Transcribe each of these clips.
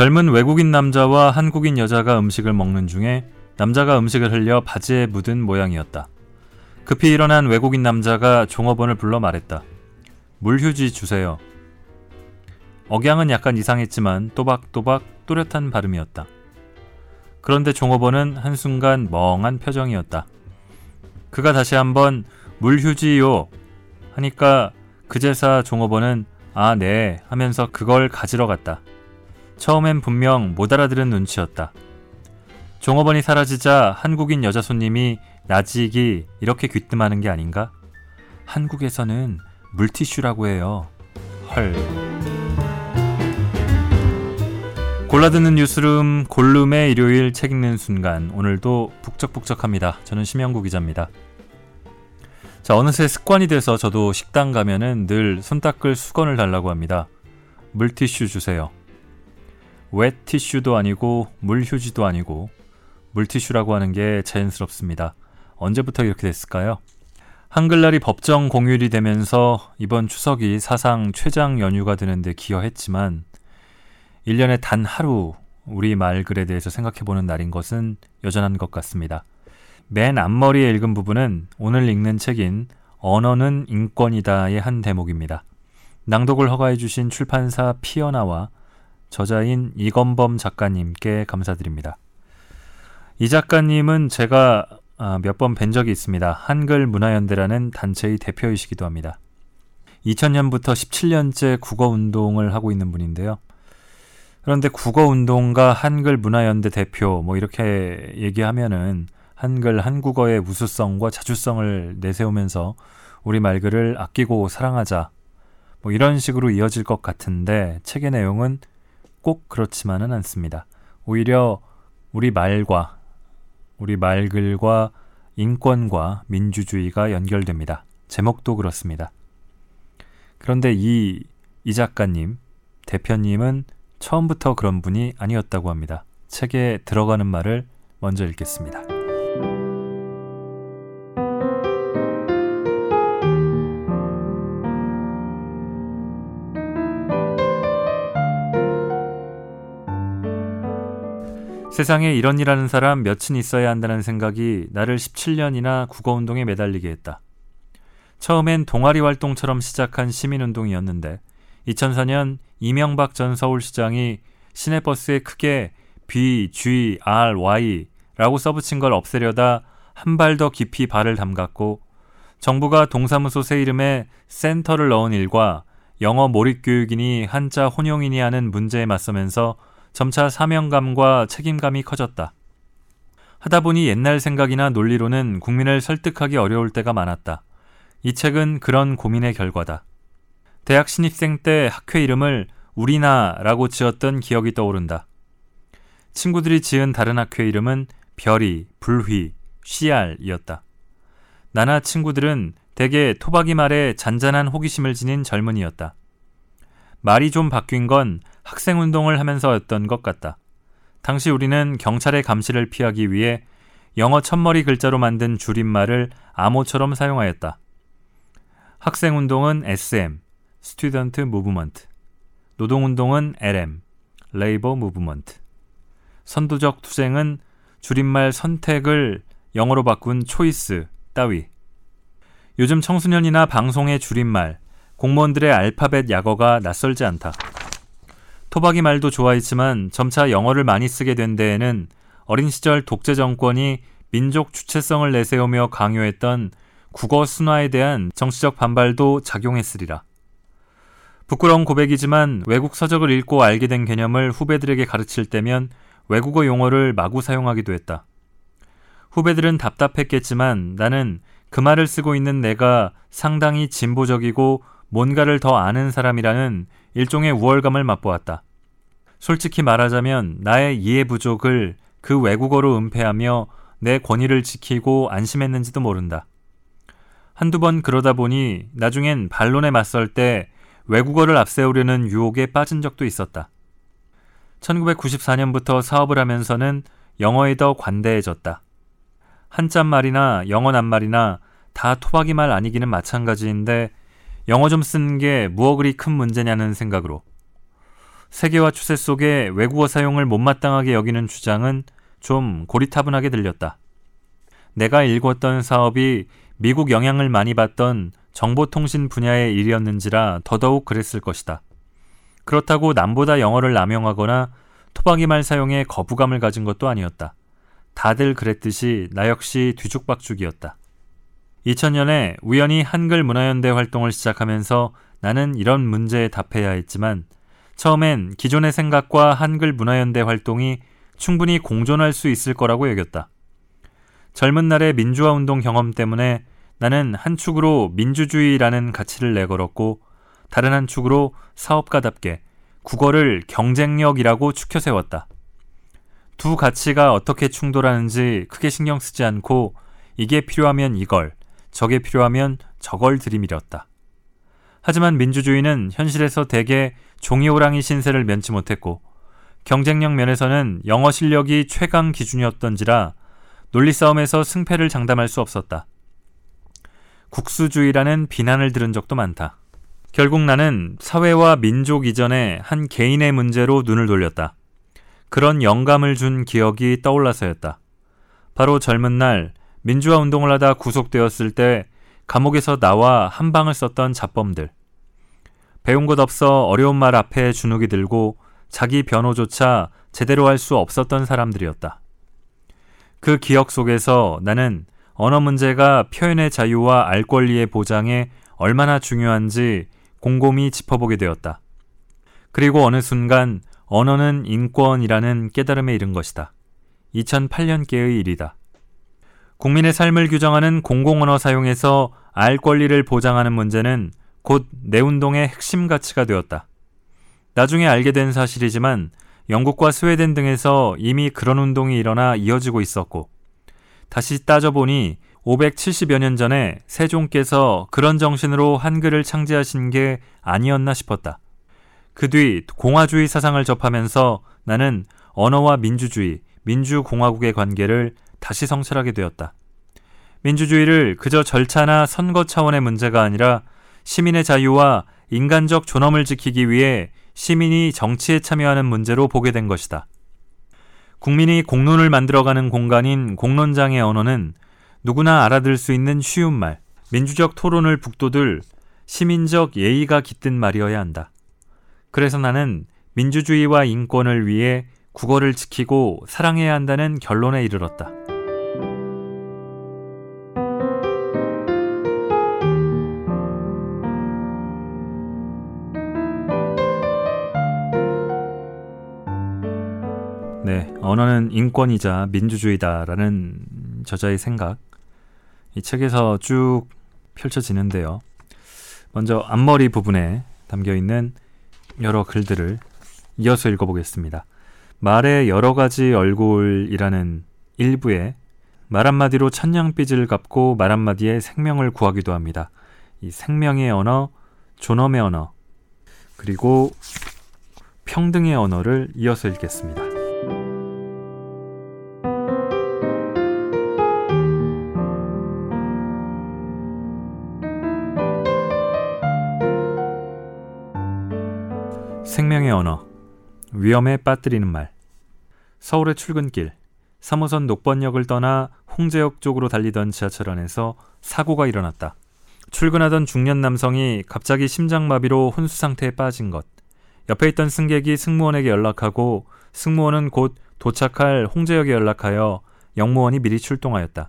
젊은 외국인 남자와 한국인 여자가 음식을 먹는 중에 남자가 음식을 흘려 바지에 묻은 모양이었다. 급히 일어난 외국인 남자가 종업원을 불러 말했다. 물휴지 주세요. 억양은 약간 이상했지만 또박또박 또렷한 발음이었다. 그런데 종업원은 한순간 멍한 표정이었다. 그가 다시 한번 물휴지요 하니까 그제사 종업원은 아, 네 하면서 그걸 가지러 갔다. 처음엔 분명 못 알아들은 눈치였다. 종업원이 사라지자 한국인 여자 손님이 나직이 이렇게 귀뜸하는 게 아닌가? 한국에서는 물티슈라고 해요. 헐. 골라듣는 뉴스룸 골룸의 일요일 책 읽는 순간 오늘도 북적북적합니다. 저는 심영구 기자입니다. 자 어느새 습관이 돼서 저도 식당 가면은 늘 손 닦을 수건을 달라고 합니다. 물티슈 주세요. 웻 티슈도 아니고 물 휴지도 아니고 물티슈라고 하는 게 자연스럽습니다. 언제부터 이렇게 됐을까요? 한글날이 법정 공휴일이 되면서 이번 추석이 사상 최장 연휴가 되는데 기여했지만 1년에 단 하루 우리 말글에 대해서 생각해보는 날인 것은 여전한 것 같습니다. 맨 앞머리에 읽은 부분은 오늘 읽는 책인 언어는 인권이다의 한 대목입니다. 낭독을 허가해주신 출판사 피어나와 저자인 이건범 작가님께 감사드립니다. 이 작가님은 제가 아, 몇번 뵌 적이 있습니다. 한글 문화연대라는 단체의 대표이시기도 합니다. 2000년부터 17년째 국어 운동을 하고 있는 분인데요. 그런데 국어 운동가 한글 문화연대 대표 뭐 이렇게 얘기하면은 한글 한국어의 우수성과 자주성을 내세우면서 우리 말글을 아끼고 사랑하자 뭐 이런 식으로 이어질 것 같은데 책의 내용은 꼭 그렇지만은 않습니다. 오히려 우리 말과 우리 말글과 인권과 민주주의가 연결됩니다. 제목도 그렇습니다. 그런데 이, 이 작가님, 대표님은 처음부터 그런 분이 아니었다고 합니다. 책에 들어가는 말을 먼저 읽겠습니다. 세상에 이런 일 하는 사람 몇은 있어야 한다는 생각이 나를 17년이나 국어운동에 매달리게 했다. 처음엔 동아리 활동처럼 시작한 시민운동이었는데 2004년 이명박 전 서울시장이 시내버스에 크게 B, G, R, Y라고 써붙인 걸 없애려다 한 발 더 깊이 발을 담갔고 정부가 동사무소 새 이름에 센터를 넣은 일과 영어 몰입교육인이 한자 혼용인이 하는 문제에 맞서면서 점차 사명감과 책임감이 커졌다. 하다 보니 옛날 생각이나 논리로는 국민을 설득하기 어려울 때가 많았다. 이 책은 그런 고민의 결과다. 대학 신입생 때 학회 이름을 우리나라고 지었던 기억이 떠오른다. 친구들이 지은 다른 학회 이름은 별이, 불휘, 씨알이었다. 나나 친구들은 대개 토박이 말에 잔잔한 호기심을 지닌 젊은이였다. 말이 좀 바뀐 건 학생 운동을 하면서였던 것 같다. 당시 우리는 경찰의 감시를 피하기 위해 영어 첫머리 글자로 만든 줄임말을 암호처럼 사용하였다. 학생 운동은 SM, Student Movement, 노동 운동은 LM, Labor Movement, 선도적 투쟁은 줄임말 선택을 영어로 바꾼 초이스 따위. 요즘 청소년이나 방송의 줄임말, 공무원들의 알파벳 약어가 낯설지 않다. 토박이 말도 좋아했지만 점차 영어를 많이 쓰게 된 데에는 어린 시절 독재 정권이 민족 주체성을 내세우며 강요했던 국어 순화에 대한 정치적 반발도 작용했으리라. 부끄러운 고백이지만 외국 서적을 읽고 알게 된 개념을 후배들에게 가르칠 때면 외국어 용어를 마구 사용하기도 했다. 후배들은 답답했겠지만 나는 그 말을 쓰고 있는 내가 상당히 진보적이고 뭔가를 더 아는 사람이라는 일종의 우월감을 맛보았다. 솔직히 말하자면 나의 이해 부족을 그 외국어로 은폐하며 내 권위를 지키고 안심했는지도 모른다. 한두 번 그러다 보니 나중엔 반론에 맞설 때 외국어를 앞세우려는 유혹에 빠진 적도 있었다. 1994년부터 사업을 하면서는 영어에 더 관대해졌다. 한자 말이나 영어 낱말이나 다 토박이 말 아니기는 마찬가지인데 영어 좀 쓰는 게 무어 그리 큰 문제냐는 생각으로 세계화 추세 속에 외국어 사용을 못마땅하게 여기는 주장은 좀 고리타분하게 들렸다. 내가 읽었던 사업이 미국 영향을 많이 받던 정보통신 분야의 일이었는지라 더더욱 그랬을 것이다. 그렇다고 남보다 영어를 남용하거나 토박이 말 사용에 거부감을 가진 것도 아니었다. 다들 그랬듯이 나 역시 뒤죽박죽이었다. 2000년에 우연히 한글 문화연대 활동을 시작하면서 나는 이런 문제에 답해야 했지만 처음엔 기존의 생각과 한글 문화연대 활동이 충분히 공존할 수 있을 거라고 여겼다. 젊은 날의 민주화 운동 경험 때문에 나는 한 축으로 민주주의라는 가치를 내걸었고 다른 한 축으로 사업가답게 국어를 경쟁력이라고 추켜 세웠다. 두 가치가 어떻게 충돌하는지 크게 신경 쓰지 않고 이게 필요하면 이걸, 저게 필요하면 저걸 들이밀었다. 하지만 민주주의는 현실에서 대개 종이호랑이 신세를 면치 못했고 경쟁력 면에서는 영어 실력이 최강 기준이었던지라 논리 싸움에서 승패를 장담할 수 없었다. 국수주의라는 비난을 들은 적도 많다. 결국 나는 사회와 민족 이전에 한 개인의 문제로 눈을 돌렸다. 그런 영감을 준 기억이 떠올라서였다. 바로 젊은 날 민주화 운동을 하다 구속되었을 때 감옥에서 나와 한 방을 썼던 잡범들. 배운 것 없어 어려운 말 앞에 주눅이 들고 자기 변호조차 제대로 할 수 없었던 사람들이었다. 그 기억 속에서 나는 언어 문제가 표현의 자유와 알 권리의 보장에 얼마나 중요한지 곰곰이 짚어보게 되었다. 그리고 어느 순간 언어는 인권이라는 깨달음에 이른 것이다. 2008년께의 일이다. 국민의 삶을 규정하는 공공언어 사용에서 알 권리를 보장하는 문제는 곧 내 운동의 핵심 가치가 되었다. 나중에 알게 된 사실이지만 영국과 스웨덴 등에서 이미 그런 운동이 일어나 이어지고 있었고 다시 따져보니 570여 년 전에 세종께서 그런 정신으로 한글을 창제하신 게 아니었나 싶었다. 그 뒤 공화주의 사상을 접하면서 나는 언어와 민주주의, 민주공화국의 관계를 다시 성찰하게 되었다. 민주주의를 그저 절차나 선거 차원의 문제가 아니라 시민의 자유와 인간적 존엄을 지키기 위해 시민이 정치에 참여하는 문제로 보게 된 것이다. 국민이 공론을 만들어가는 공간인 공론장의 언어는 누구나 알아들 수 있는 쉬운 말, 민주적 토론을 북돋을 시민적 예의가 깃든 말이어야 한다. 그래서 나는 민주주의와 인권을 위해 국어를 지키고 사랑해야 한다는 결론에 이르렀다. 언어는 인권이자 민주주의다라는 저자의 생각. 이 책에서 쭉 펼쳐지는데요. 먼저 앞머리 부분에 담겨 있는 여러 글들을 이어서 읽어보겠습니다. 말의 여러 가지 얼굴이라는 일부에 말 한마디로 천냥빚을 갚고 말 한마디에 생명을 구하기도 합니다. 이 생명의 언어, 존엄의 언어, 그리고 평등의 언어를 이어서 읽겠습니다. 생명의 언어, 위험에 빠뜨리는 말. 서울의 출근길, 3호선 녹번역을 떠나 홍제역 쪽으로 달리던 지하철 안에서 사고가 일어났다. 출근하던 중년 남성이 갑자기 심장마비로 혼수 상태에 빠진 것. 옆에 있던 승객이 승무원에게 연락하고 승무원은 곧 도착할 홍제역에 연락하여 영무원이 미리 출동하였다.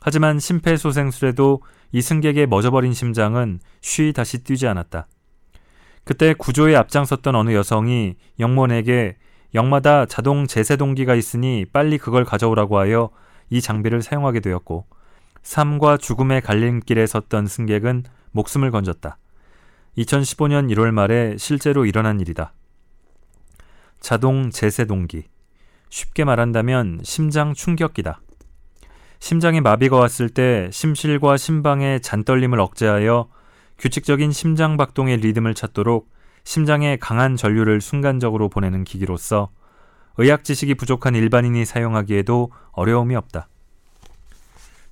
하지만 심폐소생술에도 이 승객의 멎어버린 심장은 쉬 다시 뛰지 않았다. 그때 구조에 앞장섰던 어느 여성이 영문에게 역마다 자동 제세동기가 있으니 빨리 그걸 가져오라고 하여 이 장비를 사용하게 되었고 삶과 죽음의 갈림길에 섰던 승객은 목숨을 건졌다. 2015년 1월 말에 실제로 일어난 일이다. 자동 제세동기. 쉽게 말한다면 심장 충격기다. 심장에 마비가 왔을 때 심실과 심방의 잔떨림을 억제하여 규칙적인 심장 박동의 리듬을 찾도록 심장에 강한 전류를 순간적으로 보내는 기기로서 의학 지식이 부족한 일반인이 사용하기에도 어려움이 없다.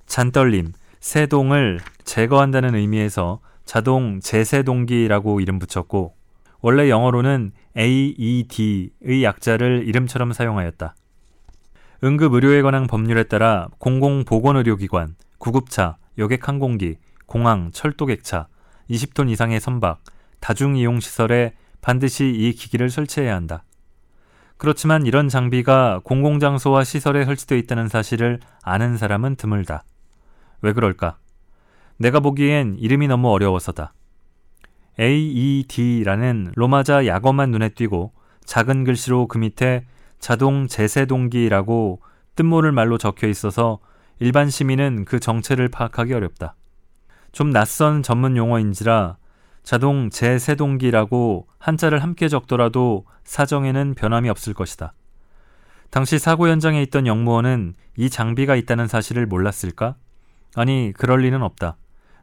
잔떨림, 세동을 제거한다는 의미에서 자동 제세동기라고 이름 붙였고 원래 영어로는 AED의 약자를 이름처럼 사용하였다. 응급 의료에 관한 법률에 따라 공공보건의료기관, 구급차, 여객항공기, 공항, 철도객차, 20톤 이상의 선박, 다중이용 시설에 반드시 이 기기를 설치해야 한다. 그렇지만 이런 장비가 공공장소와 시설에 설치되어 있다는 사실을 아는 사람은 드물다. 왜 그럴까? 내가 보기엔 이름이 너무 어려워서다. AED라는 로마자 약어만 눈에 띄고 작은 글씨로 그 밑에 자동 제세동기라고 뜻모를 말로 적혀 있어서 일반 시민은 그 정체를 파악하기 어렵다. 좀 낯선 전문 용어인지라 자동 제세동기라고 한자를 함께 적더라도 사정에는 변함이 없을 것이다. 당시 사고 현장에 있던 영무원은 이 장비가 있다는 사실을 몰랐을까? 아니, 그럴 리는 없다.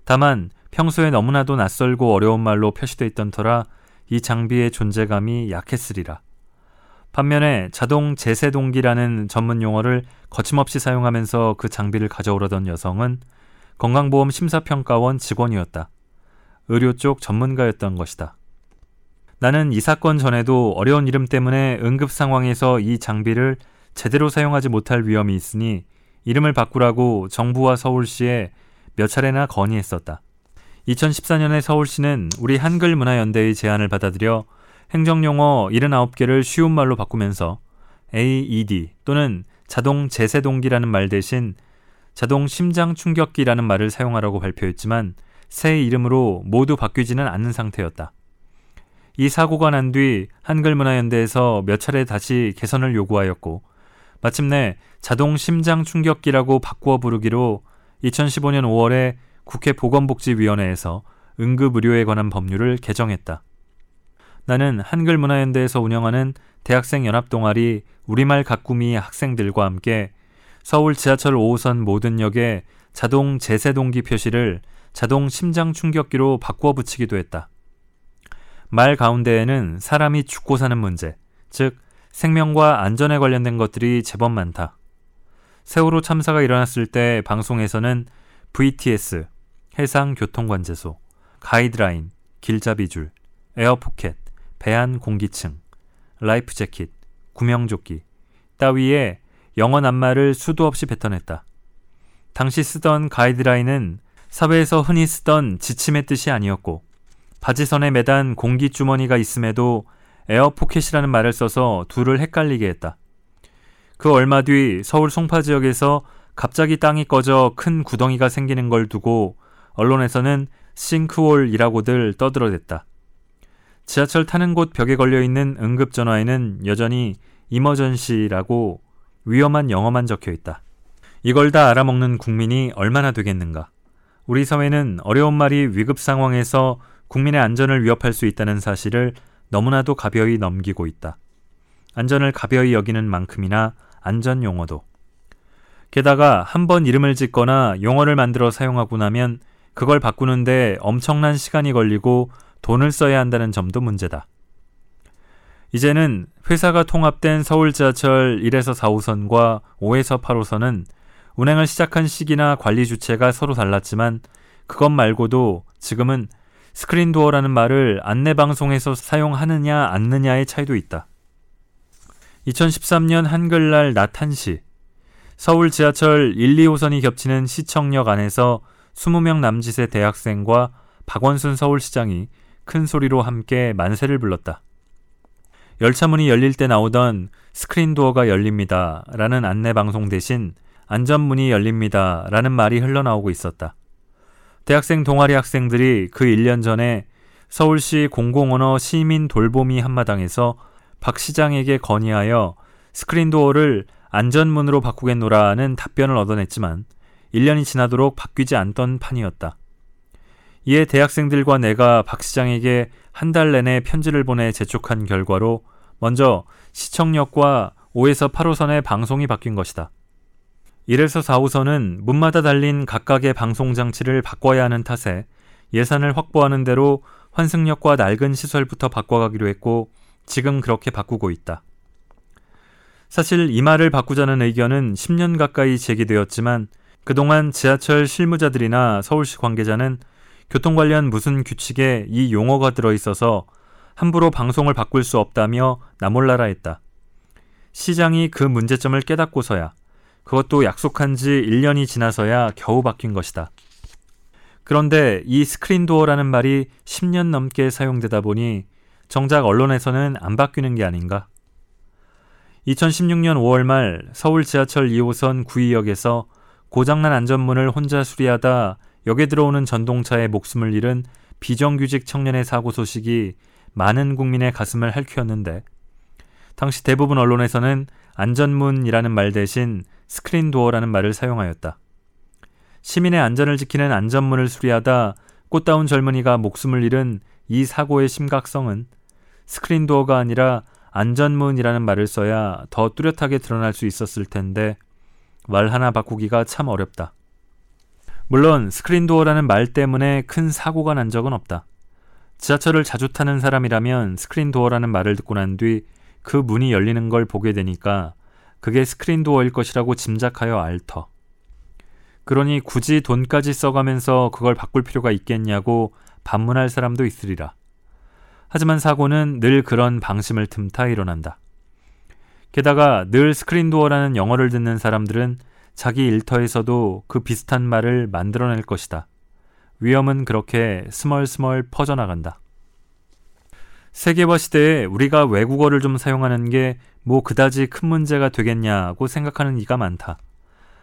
다만 평소에 너무나도 낯설고 어려운 말로 표시되어 있던 터라 이 장비의 존재감이 약했으리라. 반면에 자동 제세동기라는 전문 용어를 거침없이 사용하면서 그 장비를 가져오려던 여성은 건강보험 심사평가원 직원이었다. 의료 쪽 전문가였던 것이다. 나는 이 사건 전에도 어려운 이름 때문에 응급 상황에서 이 장비를 제대로 사용하지 못할 위험이 있으니 이름을 바꾸라고 정부와 서울시에 몇 차례나 건의했었다. 2014년에 서울시는 우리 한글문화연대의 제안을 받아들여 행정용어 79개를 쉬운 말로 바꾸면서 AED 또는 자동 제세동기라는 말 대신 자동 심장 충격기라는 말을 사용하라고 발표했지만 새 이름으로 모두 바뀌지는 않는 상태였다. 이 사고가 난 뒤 한글문화연대에서 몇 차례 다시 개선을 요구하였고 마침내 자동 심장 충격기라고 바꾸어 부르기로 2015년 5월에 국회 보건복지위원회에서 응급의료에 관한 법률을 개정했다. 나는 한글문화연대에서 운영하는 대학생 연합 동아리 우리말 가꾸미 학생들과 함께 서울 지하철 5호선 모든 역에 자동 제세동기 표시를 자동 심장 충격기로 바꾸어 붙이기도 했다. 말 가운데에는 사람이 죽고 사는 문제, 즉 생명과 안전에 관련된 것들이 제법 많다. 세월호 참사가 일어났을 때 방송에서는 VTS, 해상교통관제소, 가이드라인, 길잡이줄, 에어포켓, 배안 공기층, 라이프 재킷, 구명조끼 따위에 영어 낱말을 수도 없이 뱉어냈다. 당시 쓰던 가이드라인은 사회에서 흔히 쓰던 지침의 뜻이 아니었고 바지선에 매단 공기주머니가 있음에도 에어포켓이라는 말을 써서 둘을 헷갈리게 했다. 그 얼마 뒤 서울 송파 지역에서 갑자기 땅이 꺼져 큰 구덩이가 생기는 걸 두고 언론에서는 싱크홀이라고들 떠들어댔다. 지하철 타는 곳 벽에 걸려 있는 응급전화에는 여전히 이머전시라고 위험한 영어만 적혀 있다. 이걸 다 알아먹는 국민이 얼마나 되겠는가. 우리 사회는 어려운 말이 위급 상황에서 국민의 안전을 위협할 수 있다는 사실을 너무나도 가벼이 넘기고 있다. 안전을 가벼이 여기는 만큼이나 안전 용어도. 게다가 한 번 이름을 짓거나 용어를 만들어 사용하고 나면 그걸 바꾸는데 엄청난 시간이 걸리고 돈을 써야 한다는 점도 문제다. 이제는 회사가 통합된 서울 지하철 1에서 4호선과 5에서 8호선은 운행을 시작한 시기나 관리 주체가 서로 달랐지만 그것 말고도 지금은 스크린 도어라는 말을 안내 방송에서 사용하느냐 않느냐의 차이도 있다. 2013년 한글날 낮 1시 서울 지하철 1, 2호선이 겹치는 시청역 안에서 20명 남짓의 대학생과 박원순 서울시장이 큰 소리로 함께 만세를 불렀다. 열차 문이 열릴 때 나오던 스크린 도어가 열립니다. 라는 안내 방송 대신 안전문이 열립니다. 라는 말이 흘러나오고 있었다. 대학생 동아리 학생들이 그 1년 전에 서울시 공공언어 시민 돌보미 한마당에서 박 시장에게 건의하여 스크린 도어를 안전문으로 바꾸겠노라는 답변을 얻어냈지만 1년이 지나도록 바뀌지 않던 판이었다. 이에 대학생들과 내가 박 시장에게 한 달 내내 편지를 보내 재촉한 결과로 먼저 시청역과 5에서 8호선의 방송이 바뀐 것이다. 1에서 4호선은 문마다 달린 각각의 방송 장치를 바꿔야 하는 탓에 예산을 확보하는 대로 환승역과 낡은 시설부터 바꿔가기로 했고 지금 그렇게 바꾸고 있다. 사실 이 말을 바꾸자는 의견은 10년 가까이 제기되었지만 그동안 지하철 실무자들이나 서울시 관계자는 교통 관련 무슨 규칙에 이 용어가 들어있어서 함부로 방송을 바꿀 수 없다며 나몰라라 했다. 시장이 그 문제점을 깨닫고서야 그것도 약속한 지 1년이 지나서야 겨우 바뀐 것이다. 그런데 이 스크린 도어라는 말이 10년 넘게 사용되다 보니 정작 언론에서는 안 바뀌는 게 아닌가? 2016년 5월 말 서울 지하철 2호선 구의역에서 고장난 안전문을 혼자 수리하다 역에 들어오는 전동차에 목숨을 잃은 비정규직 청년의 사고 소식이 많은 국민의 가슴을 할퀴었는데 당시 대부분 언론에서는 안전문이라는 말 대신 스크린도어라는 말을 사용하였다. 시민의 안전을 지키는 안전문을 수리하다 꽃다운 젊은이가 목숨을 잃은 이 사고의 심각성은 스크린도어가 아니라 안전문이라는 말을 써야 더 뚜렷하게 드러날 수 있었을 텐데 말 하나 바꾸기가 참 어렵다. 물론 스크린도어라는 말 때문에 큰 사고가 난 적은 없다. 지하철을 자주 타는 사람이라면 스크린도어라는 말을 듣고 난 뒤 그 문이 열리는 걸 보게 되니까 그게 스크린도어일 것이라고 짐작하여 알 터. 그러니 굳이 돈까지 써가면서 그걸 바꿀 필요가 있겠냐고 반문할 사람도 있으리라. 하지만 사고는 늘 그런 방심을 틈타 일어난다. 게다가 늘 스크린도어라는 영어를 듣는 사람들은 자기 일터에서도 그 비슷한 말을 만들어낼 것이다. 위험은 그렇게 스멀스멀 퍼져나간다. 세계화 시대에 우리가 외국어를 좀 사용하는 게 뭐 그다지 큰 문제가 되겠냐고 생각하는 이가 많다.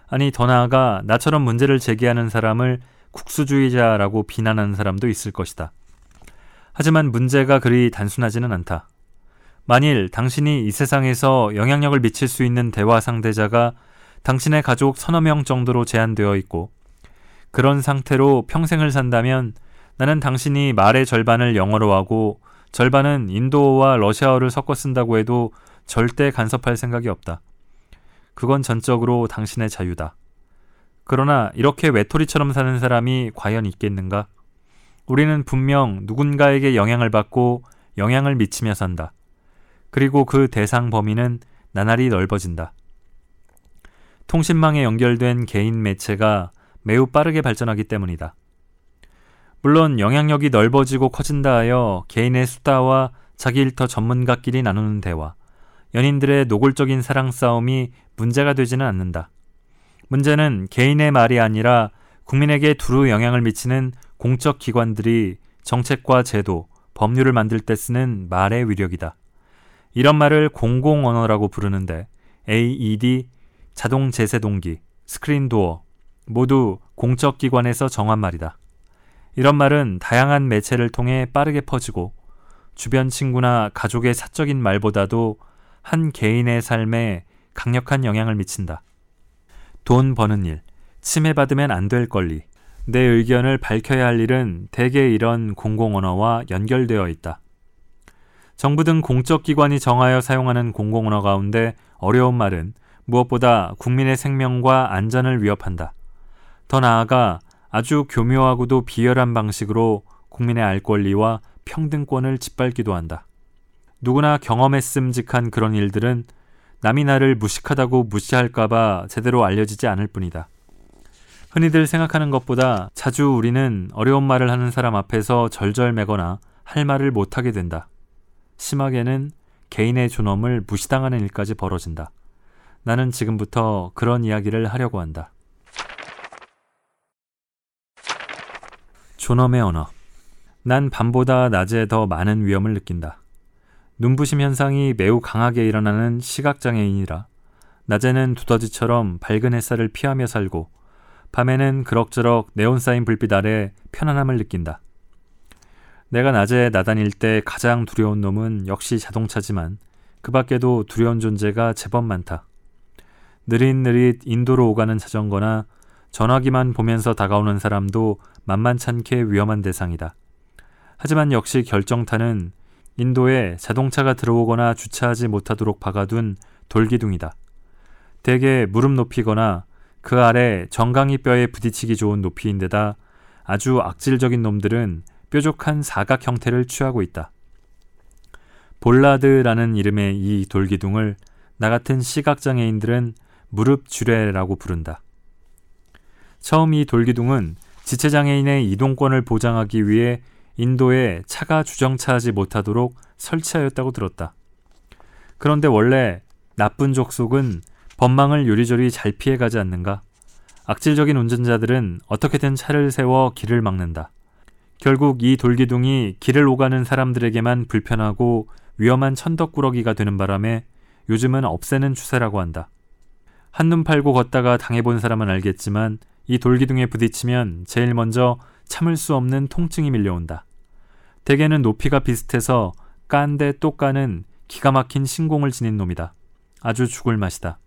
아니 더 나아가 나처럼 문제를 제기하는 사람을 국수주의자라고 비난하는 사람도 있을 것이다. 하지만 문제가 그리 단순하지는 않다. 만일 당신이 이 세상에서 영향력을 미칠 수 있는 대화 상대자가 당신의 가족 서너 명 정도로 제한되어 있고 그런 상태로 평생을 산다면 나는 당신이 말의 절반을 영어로 하고 절반은 인도어와 러시아어를 섞어 쓴다고 해도 절대 간섭할 생각이 없다. 그건 전적으로 당신의 자유다. 그러나 이렇게 외톨이처럼 사는 사람이 과연 있겠는가? 우리는 분명 누군가에게 영향을 받고 영향을 미치며 산다. 그리고 그 대상 범위는 나날이 넓어진다. 통신망에 연결된 개인 매체가 매우 빠르게 발전하기 때문이다. 물론 영향력이 넓어지고 커진다 하여 개인의 수다와 자기 일터 전문가끼리 나누는 대화, 연인들의 노골적인 사랑 싸움이 문제가 되지는 않는다. 문제는 개인의 말이 아니라 국민에게 두루 영향을 미치는 공적 기관들이 정책과 제도, 법률을 만들 때 쓰는 말의 위력이다. 이런 말을 공공언어라고 부르는데 AED, 자동 제세 동기, 스크린 도어 모두 공적 기관에서 정한 말이다. 이런 말은 다양한 매체를 통해 빠르게 퍼지고 주변 친구나 가족의 사적인 말보다도 한 개인의 삶에 강력한 영향을 미친다. 돈 버는 일, 침해받으면 안 될 권리, 내 의견을 밝혀야 할 일은 대개 이런 공공언어와 연결되어 있다. 정부 등 공적 기관이 정하여 사용하는 공공언어 가운데 어려운 말은 무엇보다 국민의 생명과 안전을 위협한다. 더 나아가 아주 교묘하고도 비열한 방식으로 국민의 알 권리와 평등권을 짓밟기도 한다. 누구나 경험했음직한 그런 일들은 남이 나를 무식하다고 무시할까봐 제대로 알려지지 않을 뿐이다. 흔히들 생각하는 것보다 자주 우리는 어려운 말을 하는 사람 앞에서 절절매거나 할 말을 못하게 된다. 심하게는 개인의 존엄을 무시당하는 일까지 벌어진다. 나는 지금부터 그런 이야기를 하려고 한다. 존엄의 언어. 난 밤보다 낮에 더 많은 위험을 느낀다. 눈부심 현상이 매우 강하게 일어나는 시각장애인이라 낮에는 두더지처럼 밝은 햇살을 피하며 살고 밤에는 그럭저럭 네온 사인 불빛 아래 편안함을 느낀다. 내가 낮에 나다닐 때 가장 두려운 놈은 역시 자동차지만 그 밖에도 두려운 존재가 제법 많다. 느릿느릿 인도로 오가는 자전거나 전화기만 보면서 다가오는 사람도 만만찮게 위험한 대상이다. 하지만 역시 결정타는 인도에 자동차가 들어오거나 주차하지 못하도록 박아둔 돌기둥이다. 대개 무릎 높이거나 그 아래 정강이 뼈에 부딪히기 좋은 높이인데다 아주 악질적인 놈들은 뾰족한 사각 형태를 취하고 있다. 볼라드라는 이름의 이 돌기둥을 나 같은 시각장애인들은 무릎 주례라고 부른다. 처음 이 돌기둥은 지체장애인의 이동권을 보장하기 위해 인도에 차가 주정차하지 못하도록 설치하였다고 들었다. 그런데 원래 나쁜 족속은 법망을 요리조리 잘 피해가지 않는가? 악질적인 운전자들은 어떻게든 차를 세워 길을 막는다. 결국 이 돌기둥이 길을 오가는 사람들에게만 불편하고 위험한 천덕꾸러기가 되는 바람에 요즘은 없애는 추세라고 한다. 한눈 팔고 걷다가 당해본 사람은 알겠지만 이 돌기둥에 부딪히면 제일 먼저 참을 수 없는 통증이 밀려온다. 대개는 높이가 비슷해서 깐데 또 까는 기가 막힌 신공을 지닌 놈이다. 아주 죽을 맛이다.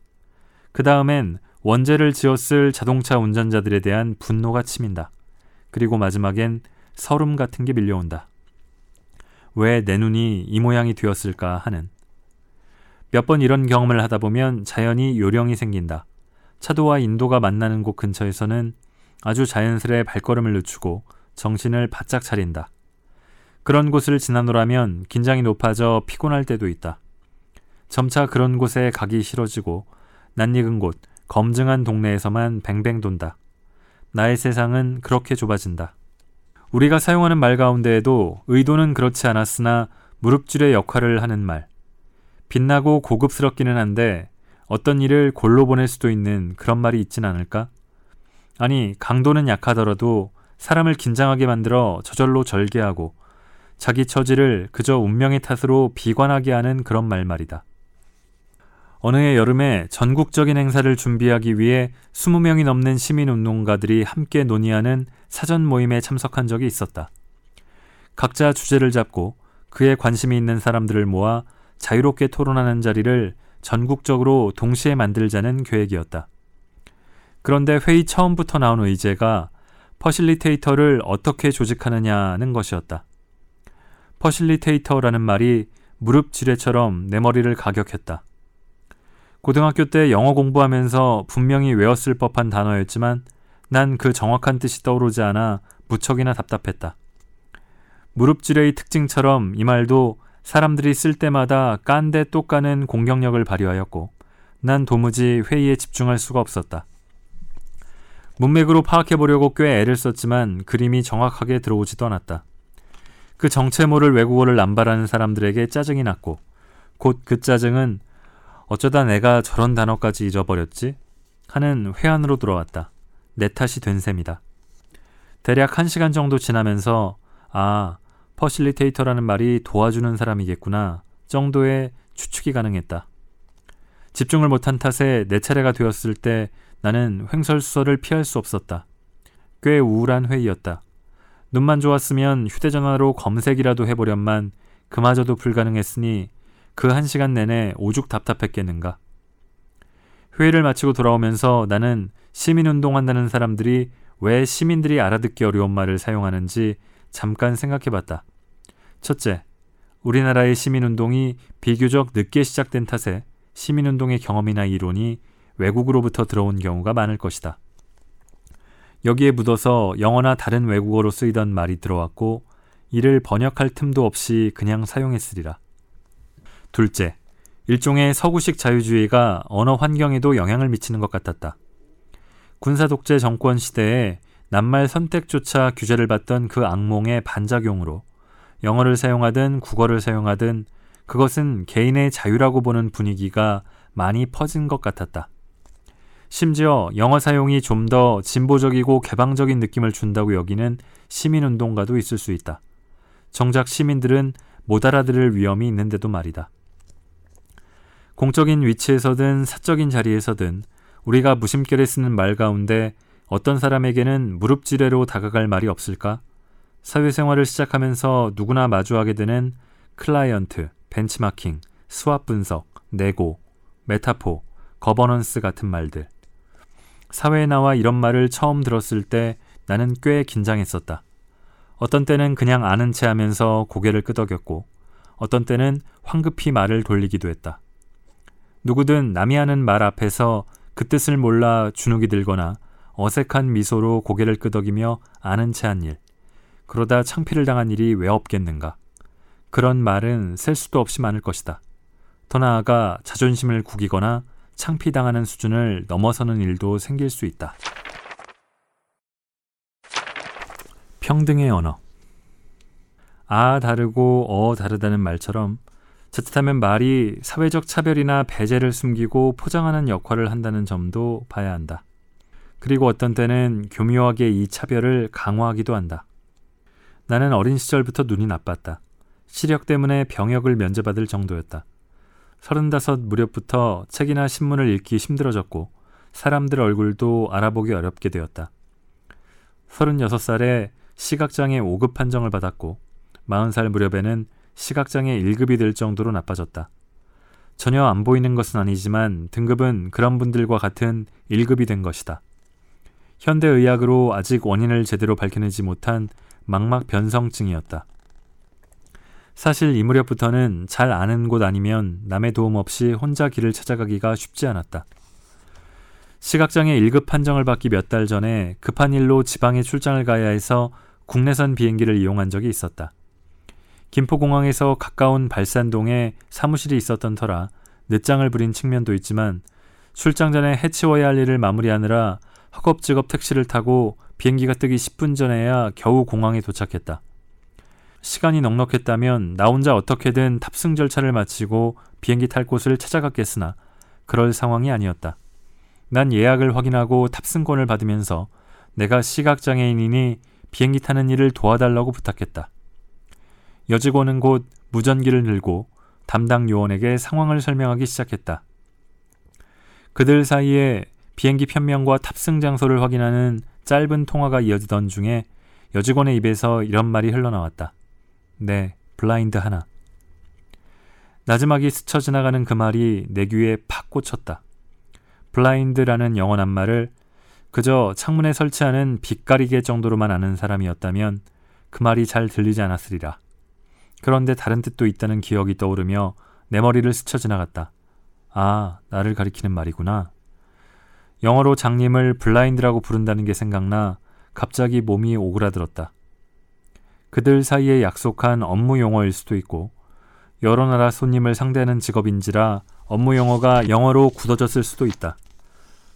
그 다음엔 원죄를 지었을 자동차 운전자들에 대한 분노가 치민다. 그리고 마지막엔 서름 같은 게 밀려온다. 왜 내 눈이 이 모양이 되었을까 하는. 몇 번 이런 경험을 하다 보면 자연히 요령이 생긴다. 차도와 인도가 만나는 곳 근처에서는 아주 자연스레 발걸음을 늦추고 정신을 바짝 차린다. 그런 곳을 지나노라면 긴장이 높아져 피곤할 때도 있다. 점차 그런 곳에 가기 싫어지고 낯익은 곳, 검증한 동네에서만 뱅뱅 돈다. 나의 세상은 그렇게 좁아진다. 우리가 사용하는 말 가운데에도 의도는 그렇지 않았으나 무릎줄의 역할을 하는 말. 빛나고 고급스럽기는 한데 어떤 일을 골로 보낼 수도 있는 그런 말이 있진 않을까? 아니, 강도는 약하더라도 사람을 긴장하게 만들어 저절로 절개하고 자기 처지를 그저 운명의 탓으로 비관하게 하는 그런 말 말이다. 어느 해 여름에 전국적인 행사를 준비하기 위해 20명이 넘는 시민운동가들이 함께 논의하는 사전 모임에 참석한 적이 있었다. 각자 주제를 잡고 그에 관심이 있는 사람들을 모아 자유롭게 토론하는 자리를 전국적으로 동시에 만들자는 계획이었다. 그런데 회의 처음부터 나온 의제가 facilitator를 어떻게 조직하느냐는 것이었다. facilitator라는 말이 무릎 지뢰처럼 내 머리를 가격했다. 고등학교 때 영어 공부하면서 분명히 외웠을 법한 단어였지만 난 그 정확한 뜻이 떠오르지 않아 무척이나 답답했다. 무릎 지뢰의 특징처럼 이 말도 사람들이 쓸 때마다 깐데 또 까는 공격력을 발휘하였고 난 도무지 회의에 집중할 수가 없었다. 문맥으로 파악해보려고 꽤 애를 썼지만 그림이 정확하게 들어오지도 않았다. 그 정체 모를 외국어를 남발하는 사람들에게 짜증이 났고 곧 그 짜증은 어쩌다 내가 저런 단어까지 잊어버렸지? 하는 회한으로 들어왔다. 내 탓이 된 셈이다. 대략 한 시간 정도 지나면서 아, facilitator라는 말이 도와주는 사람이겠구나 정도의 추측이 가능했다. 집중을 못한 탓에 내 차례가 되었을 때 나는 횡설수설을 피할 수 없었다. 꽤 우울한 회의였다. 눈만 좋았으면 휴대전화로 검색이라도 해보련만 그마저도 불가능했으니 그 한 시간 내내 오죽 답답했겠는가. 회의를 마치고 돌아오면서 나는 시민운동한다는 사람들이 왜 시민들이 알아듣기 어려운 말을 사용하는지 잠깐 생각해 봤다. 첫째, 우리나라의 시민운동이 비교적 늦게 시작된 탓에 시민운동의 경험이나 이론이 외국으로부터 들어온 경우가 많을 것이다. 여기에 묻어서 영어나 다른 외국어로 쓰이던 말이 들어왔고 이를 번역할 틈도 없이 그냥 사용했으리라. 둘째, 일종의 서구식 자유주의가 언어 환경에도 영향을 미치는 것 같았다. 군사 독재 정권 시대에 낱말 선택조차 규제를 받던 그 악몽의 반작용으로 영어를 사용하든 국어를 사용하든 그것은 개인의 자유라고 보는 분위기가 많이 퍼진 것 같았다. 심지어 영어 사용이 좀 더 진보적이고 개방적인 느낌을 준다고 여기는 시민운동가도 있을 수 있다. 정작 시민들은 못 알아들을 위험이 있는데도 말이다. 공적인 위치에서든 사적인 자리에서든 우리가 무심결에 쓰는 말 가운데 어떤 사람에게는 무릎지뢰로 다가갈 말이 없을까? 사회생활을 시작하면서 누구나 마주하게 되는 클라이언트, 벤치마킹, SWOT 분석, 네고, 메타포, 거버넌스 같은 말들. 사회에 나와 이런 말을 처음 들었을 때 나는 꽤 긴장했었다. 어떤 때는 그냥 아는 체 하면서 고개를 끄덕였고, 어떤 때는 황급히 말을 돌리기도 했다. 누구든 남이 하는 말 앞에서 그 뜻을 몰라 주눅이 들거나 어색한 미소로 고개를 끄덕이며 아는 체 한 일. 그러다 창피를 당한 일이 왜 없겠는가. 그런 말은 셀 수도 없이 많을 것이다. 더 나아가 자존심을 구기거나 창피당하는 수준을 넘어서는 일도 생길 수 있다. 평등의 언어. 아 다르고 어 다르다는 말처럼 자칫하면 말이 사회적 차별이나 배제를 숨기고 포장하는 역할을 한다는 점도 봐야 한다. 그리고 어떤 때는 교묘하게 이 차별을 강화하기도 한다. 나는 어린 시절부터 눈이 나빴다. 시력 때문에 병역을 면제받을 정도였다. 서른다섯 무렵부터 책이나 신문을 읽기 힘들어졌고 사람들 얼굴도 알아보기 어렵게 되었다. 서른여섯 살에 시각장애 5급 판정을 받았고 마흔 살 무렵에는 시각장애 1급이 될 정도로 나빠졌다. 전혀 안 보이는 것은 아니지만 등급은 그런 분들과 같은 1급이 된 것이다. 현대의학으로 아직 원인을 제대로 밝혀내지 못한 망막 변성증이었다. 사실 이 무렵부터는 잘 아는 곳 아니면 남의 도움 없이 혼자 길을 찾아가기가 쉽지 않았다. 시각장애 1급 판정을 받기 몇 달 전에 급한 일로 지방에 출장을 가야 해서 국내선 비행기를 이용한 적이 있었다. 김포공항에서 가까운 발산동에 사무실이 있었던 터라 늦장을 부린 측면도 있지만 출장 전에 해치워야 할 일을 마무리하느라 허겁지겁 택시를 타고 비행기가 뜨기 10분 전에야 겨우 공항에 도착했다. 시간이 넉넉했다면 나 혼자 어떻게든 탑승 절차를 마치고 비행기 탈 곳을 찾아갔겠으나 그럴 상황이 아니었다. 난 예약을 확인하고 탑승권을 받으면서 내가 시각장애인이니 비행기 타는 일을 도와달라고 부탁했다. 여직원은 곧 무전기를 들고 담당 요원에게 상황을 설명하기 시작했다. 그들 사이에 비행기 편명과 탑승 장소를 확인하는 짧은 통화가 이어지던 중에 여직원의 입에서 이런 말이 흘러나왔다. 네, 블라인드 하나. 나지막이 스쳐 지나가는 그 말이 내 귀에 팍 꽂혔다. 블라인드라는 영어 낱말을 그저 창문에 설치하는 빛가리개 정도로만 아는 사람이었다면 그 말이 잘 들리지 않았으리라. 그런데 다른 뜻도 있다는 기억이 떠오르며 내 머리를 스쳐 지나갔다. 아, 나를 가리키는 말이구나. 영어로 장님을 블라인드라고 부른다는 게 생각나 갑자기 몸이 오그라들었다. 그들 사이에 약속한 업무 용어일 수도 있고 여러 나라 손님을 상대하는 직업인지라 업무 용어가 영어로 굳어졌을 수도 있다.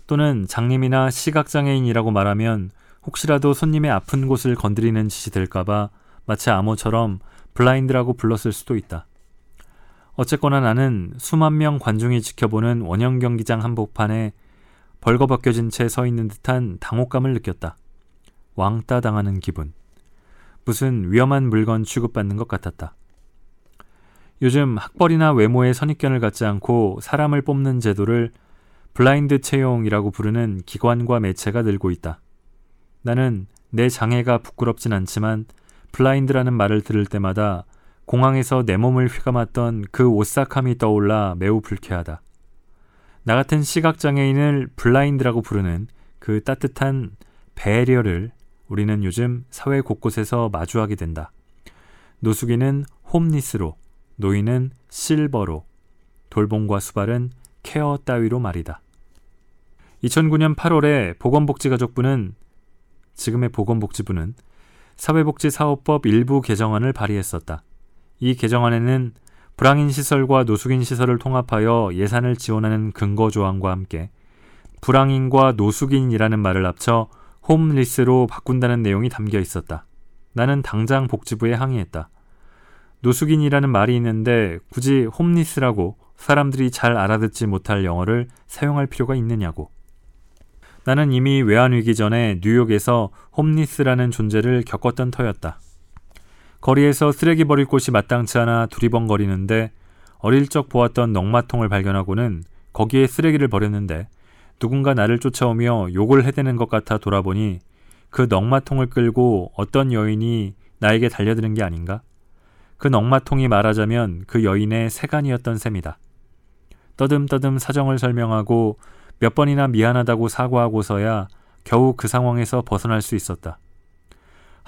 또는 장님이나 시각장애인이라고 말하면 혹시라도 손님의 아픈 곳을 건드리는 짓이 될까봐 마치 암호처럼 블라인드라고 불렀을 수도 있다. 어쨌거나 나는 수만 명 관중이 지켜보는 원형 경기장 한복판에 벌거벗겨진 채 서 있는 듯한 당혹감을 느꼈다. 왕따 당하는 기분. 무슨 위험한 물건 취급받는 것 같았다. 요즘 학벌이나 외모의 선입견을 갖지 않고 사람을 뽑는 제도를 블라인드 채용이라고 부르는 기관과 매체가 늘고 있다. 나는 내 장애가 부끄럽진 않지만 블라인드라는 말을 들을 때마다 공항에서 내 몸을 휘감았던 그 오싹함이 떠올라 매우 불쾌하다. 나 같은 시각장애인을 블라인드라고 부르는 그 따뜻한 배려를 우리는 요즘 사회 곳곳에서 마주하게 된다. 노숙인은 홈리스로, 노인은 실버로, 돌봄과 수발은 케어 따위로 말이다. 2009년 8월에 보건복지가족부는 지금의 보건복지부는 사회복지사업법 일부 개정안을 발의했었다. 이 개정안에는 부랑인 시설과 노숙인 시설을 통합하여 예산을 지원하는 근거 조항과 함께 부랑인과 노숙인이라는 말을 합쳐 homeless로 바꾼다는 내용이 담겨 있었다. 나는 당장 복지부에 항의했다. 노숙인이라는 말이 있는데 굳이 homeless라고 사람들이 잘 알아듣지 못할 영어를 사용할 필요가 있느냐고. 나는 이미 외환위기 전에 뉴욕에서 홈리스라는 존재를 겪었던 터였다. 거리에서 쓰레기 버릴 곳이 마땅치 않아 두리번거리는데 어릴 적 보았던 넉마통을 발견하고는 거기에 쓰레기를 버렸는데 누군가 나를 쫓아오며 욕을 해대는 것 같아 돌아보니 그 넉마통을 끌고 어떤 여인이 나에게 달려드는 게 아닌가? 그 넉마통이 말하자면 그 여인의 세간이었던 셈이다. 떠듬떠듬 사정을 설명하고 몇 번이나 미안하다고 사과하고서야 겨우 그 상황에서 벗어날 수 있었다.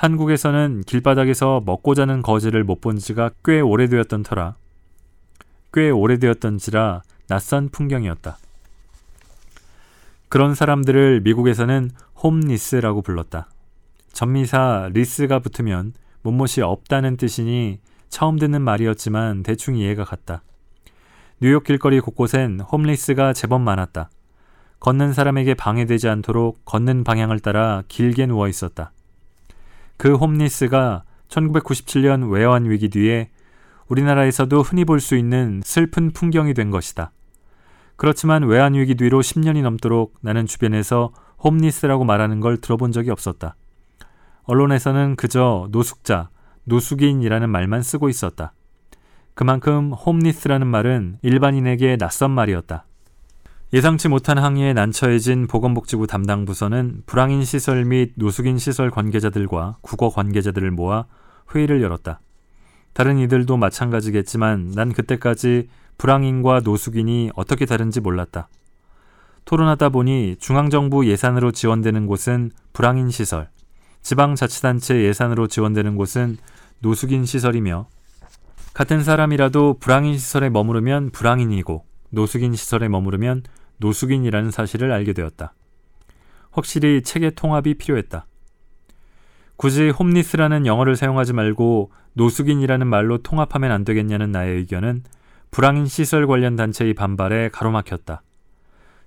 한국에서는 길바닥에서 먹고 자는 거지를 못 본 지가 꽤 오래되었던 터라 꽤 오래되었던지라 낯선 풍경이었다. 그런 사람들을 미국에서는 홈리스라고 불렀다. 전미사 리스가 붙으면 못못이 없다는 뜻이니 처음 듣는 말이었지만 대충 이해가 갔다. 뉴욕 길거리 곳곳엔 홈리스가 제법 많았다. 걷는 사람에게 방해되지 않도록 걷는 방향을 따라 길게 누워 있었다. 그 홈리스가 1997년 외환 위기 뒤에 우리나라에서도 흔히 볼 수 있는 슬픈 풍경이 된 것이다. 그렇지만 외환 위기 뒤로 10년이 넘도록 나는 주변에서 홈리스라고 말하는 걸 들어본 적이 없었다. 언론에서는 그저 노숙자, 노숙인이라는 말만 쓰고 있었다. 그만큼 homeless라는 말은 일반인에게 낯선 말이었다. 예상치 못한 항의에 난처해진 보건복지부 담당 부서는 부랑인 시설 및 노숙인 시설 관계자들과 국어 관계자들을 모아 회의를 열었다. 다른 이들도 마찬가지겠지만 난 그때까지 부랑인과 노숙인이 어떻게 다른지 몰랐다. 토론하다 보니 중앙정부 예산으로 지원되는 곳은 부랑인 시설, 지방자치단체 예산으로 지원되는 곳은 노숙인 시설이며 같은 사람이라도 부랑인 시설에 머무르면 부랑인이고 노숙인 시설에 머무르면 노숙인이라는 사실을 알게 되었다. 확실히 체계 통합이 필요했다. 굳이 homeless라는 영어를 사용하지 말고 노숙인이라는 말로 통합하면 안 되겠냐는 나의 의견은 부랑인 시설 관련 단체의 반발에 가로막혔다.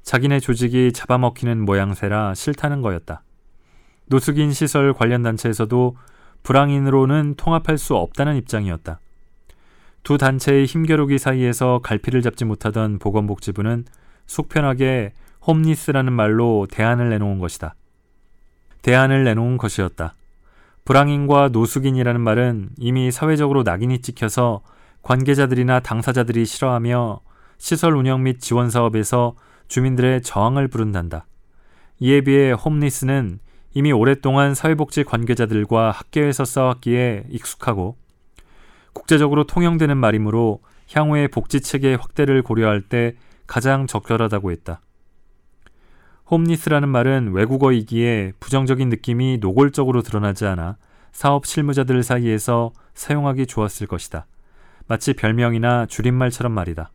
자기네 조직이 잡아먹히는 모양새라 싫다는 거였다. 노숙인 시설 관련 단체에서도 불황인으로는 통합할 수 없다는 입장이었다. 두 단체의 힘겨루기 사이에서 갈피를 잡지 못하던 보건복지부는 속편하게 홈리스라는 말로 대안을 내놓은 것이다. 대안을 내놓은 것이었다. 불황인과 노숙인이라는 말은 이미 사회적으로 낙인이 찍혀서 관계자들이나 당사자들이 싫어하며 시설 운영 및 지원 사업에서 주민들의 저항을 부른단다. 이에 비해 홈리스는 이미 오랫동안 사회복지 관계자들과 학계에서 싸웠기에 익숙하고 국제적으로 통용되는 말이므로 향후의 복지 체계 확대를 고려할 때 가장 적절하다고 했다. 홈리스라는 말은 외국어이기에 부정적인 느낌이 노골적으로 드러나지 않아 사업 실무자들 사이에서 사용하기 좋았을 것이다. 마치 별명이나 줄임말처럼 말이다.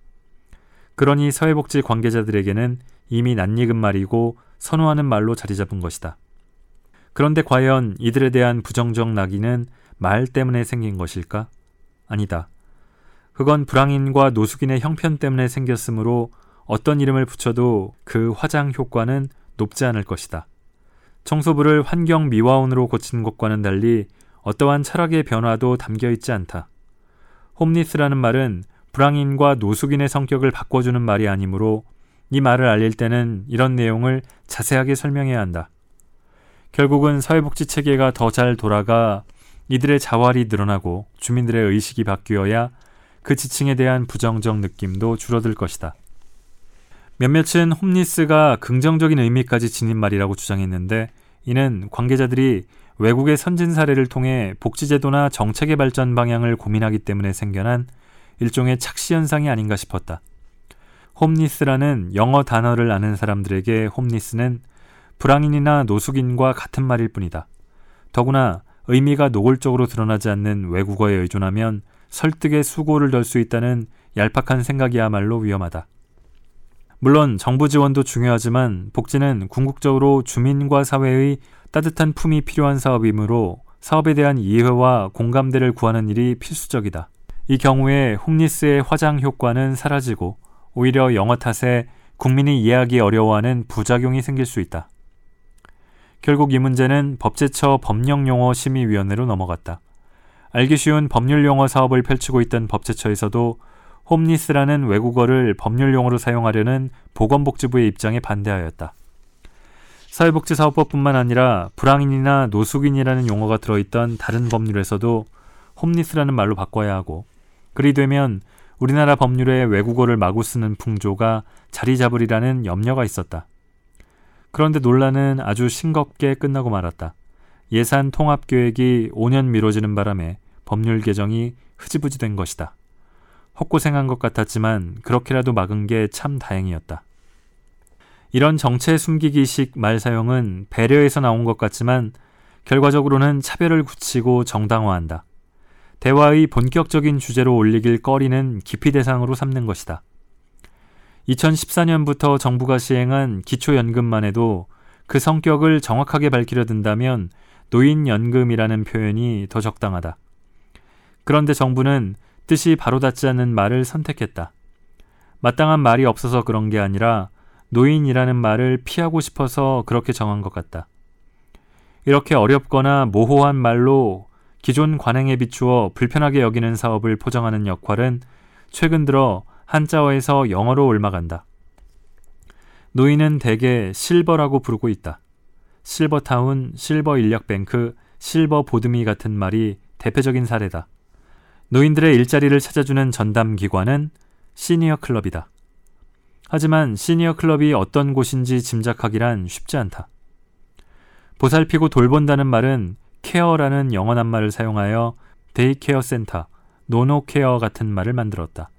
그러니 사회복지 관계자들에게는 이미 낯익은 말이고 선호하는 말로 자리 잡은 것이다. 그런데 과연 이들에 대한 부정적 낙인은 말 때문에 생긴 것일까? 아니다. 그건 불황인과 노숙인의 형편 때문에 생겼으므로 어떤 이름을 붙여도 그 화장 효과는 높지 않을 것이다. 청소부를 환경 미화원으로 고친 것과는 달리 어떠한 철학의 변화도 담겨 있지 않다. 홈리스라는 말은 불황인과 노숙인의 성격을 바꿔주는 말이 아니므로 이 말을 알릴 때는 이런 내용을 자세하게 설명해야 한다. 결국은 사회복지 체계가 더 잘 돌아가 이들의 자활이 늘어나고 주민들의 의식이 바뀌어야 그 지층에 대한 부정적 느낌도 줄어들 것이다. 몇몇은 홈리스가 긍정적인 의미까지 지닌 말이라고 주장했는데 이는 관계자들이 외국의 선진 사례를 통해 복지제도나 정책의 발전 방향을 고민하기 때문에 생겨난 일종의 착시 현상이 아닌가 싶었다. 홈리스라는 영어 단어를 아는 사람들에게 홈리스는 불황인이나 노숙인과 같은 말일 뿐이다. 더구나 의미가 노골적으로 드러나지 않는 외국어에 의존하면 설득에 수고를 덜 수 있다는 얄팍한 생각이야말로 위험하다. 물론 정부 지원도 중요하지만 복지는 궁극적으로 주민과 사회의 따뜻한 품이 필요한 사업이므로 사업에 대한 이해와 공감대를 구하는 일이 필수적이다. 이 경우에 홈리스의 화장 효과는 사라지고 오히려 영어 탓에 국민이 이해하기 어려워하는 부작용이 생길 수 있다. 결국 이 문제는 법제처 법령용어 심의위원회로 넘어갔다. 알기 쉬운 법률용어 사업을 펼치고 있던 법제처에서도 홈리스라는 외국어를 법률 용어로 사용하려는 보건복지부의 입장에 반대하였다. 사회복지사업법뿐만 아니라 불황인이나 노숙인이라는 용어가 들어있던 다른 법률에서도 홈리스라는 말로 바꿔야 하고 그리 되면 우리나라 법률에 외국어를 마구 쓰는 풍조가 자리 잡으리라는 염려가 있었다. 그런데 논란은 아주 싱겁게 끝나고 말았다. 예산 통합 계획이 5년 미뤄지는 바람에 법률 개정이 흐지부지 된 것이다. 헛고생한 것 같았지만 그렇게라도 막은 게 참 다행이었다. 이런 정체 숨기기식 말 사용은 배려에서 나온 것 같지만 결과적으로는 차별을 굳히고 정당화한다. 대화의 본격적인 주제로 올리길 꺼리는 기피 대상으로 삼는 것이다. 2014년부터 정부가 시행한 기초연금만 해도 그 성격을 정확하게 밝히려 든다면 노인연금이라는 표현이 더 적당하다. 그런데 정부는 뜻이 바로 닿지 않는 말을 선택했다. 마땅한 말이 없어서 그런 게 아니라 노인이라는 말을 피하고 싶어서 그렇게 정한 것 같다. 이렇게 어렵거나 모호한 말로 기존 관행에 비추어 불편하게 여기는 사업을 포장하는 역할은 최근 들어 한자어에서 영어로 옮아간다. 노인은 대개 silver라고 부르고 있다. 실버타운, 실버인력뱅크, 실버보듬이 같은 말이 대표적인 사례다. 노인들의 일자리를 찾아주는 전담 기관은 시니어 클럽이다. 하지만 시니어 클럽이 어떤 곳인지 짐작하기란 쉽지 않다. 보살피고 돌본다는 말은 care라는 영어 낱말을 사용하여 day care 센터, 노노care 같은 말을 만들었다.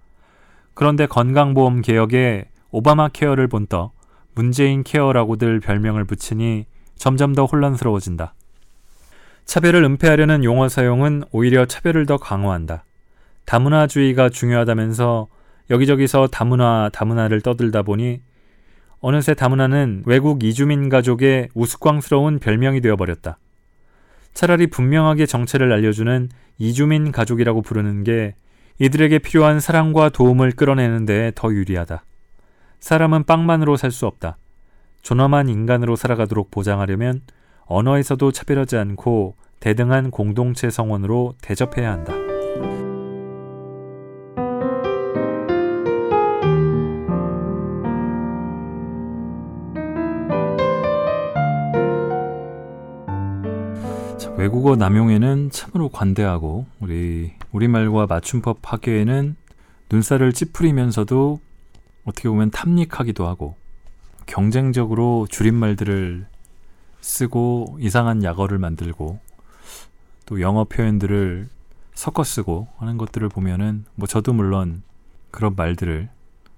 그런데 건강보험 개혁에 오바마 케어를 본떠 문재인 케어라고들 별명을 붙이니 점점 더 혼란스러워진다. 차별을 은폐하려는 용어 사용은 오히려 차별을 더 강화한다. 다문화주의가 중요하다면서 여기저기서 다문화, 다문화를 떠들다 보니 어느새 다문화는 외국 이주민 가족의 우스꽝스러운 별명이 되어버렸다. 차라리 분명하게 정체를 알려주는 이주민 가족이라고 부르는 게 이들에게 필요한 사랑과 도움을 끌어내는 데 더 유리하다. 사람은 빵만으로 살 수 없다. 존엄한 인간으로 살아가도록 보장하려면 언어에서도 차별하지 않고 대등한 공동체 성원으로 대접해야 한다. 외국어 남용에는 참으로 관대하고 우리 우리말과 맞춤법 파괴에는 눈살을 찌푸리면서도 어떻게 보면 탐닉하기도 하고 경쟁적으로 줄임말들을 쓰고 이상한 약어를 만들고 또 영어 표현들을 섞어 쓰고 하는 것들을 보면은 뭐 저도 물론 그런 말들을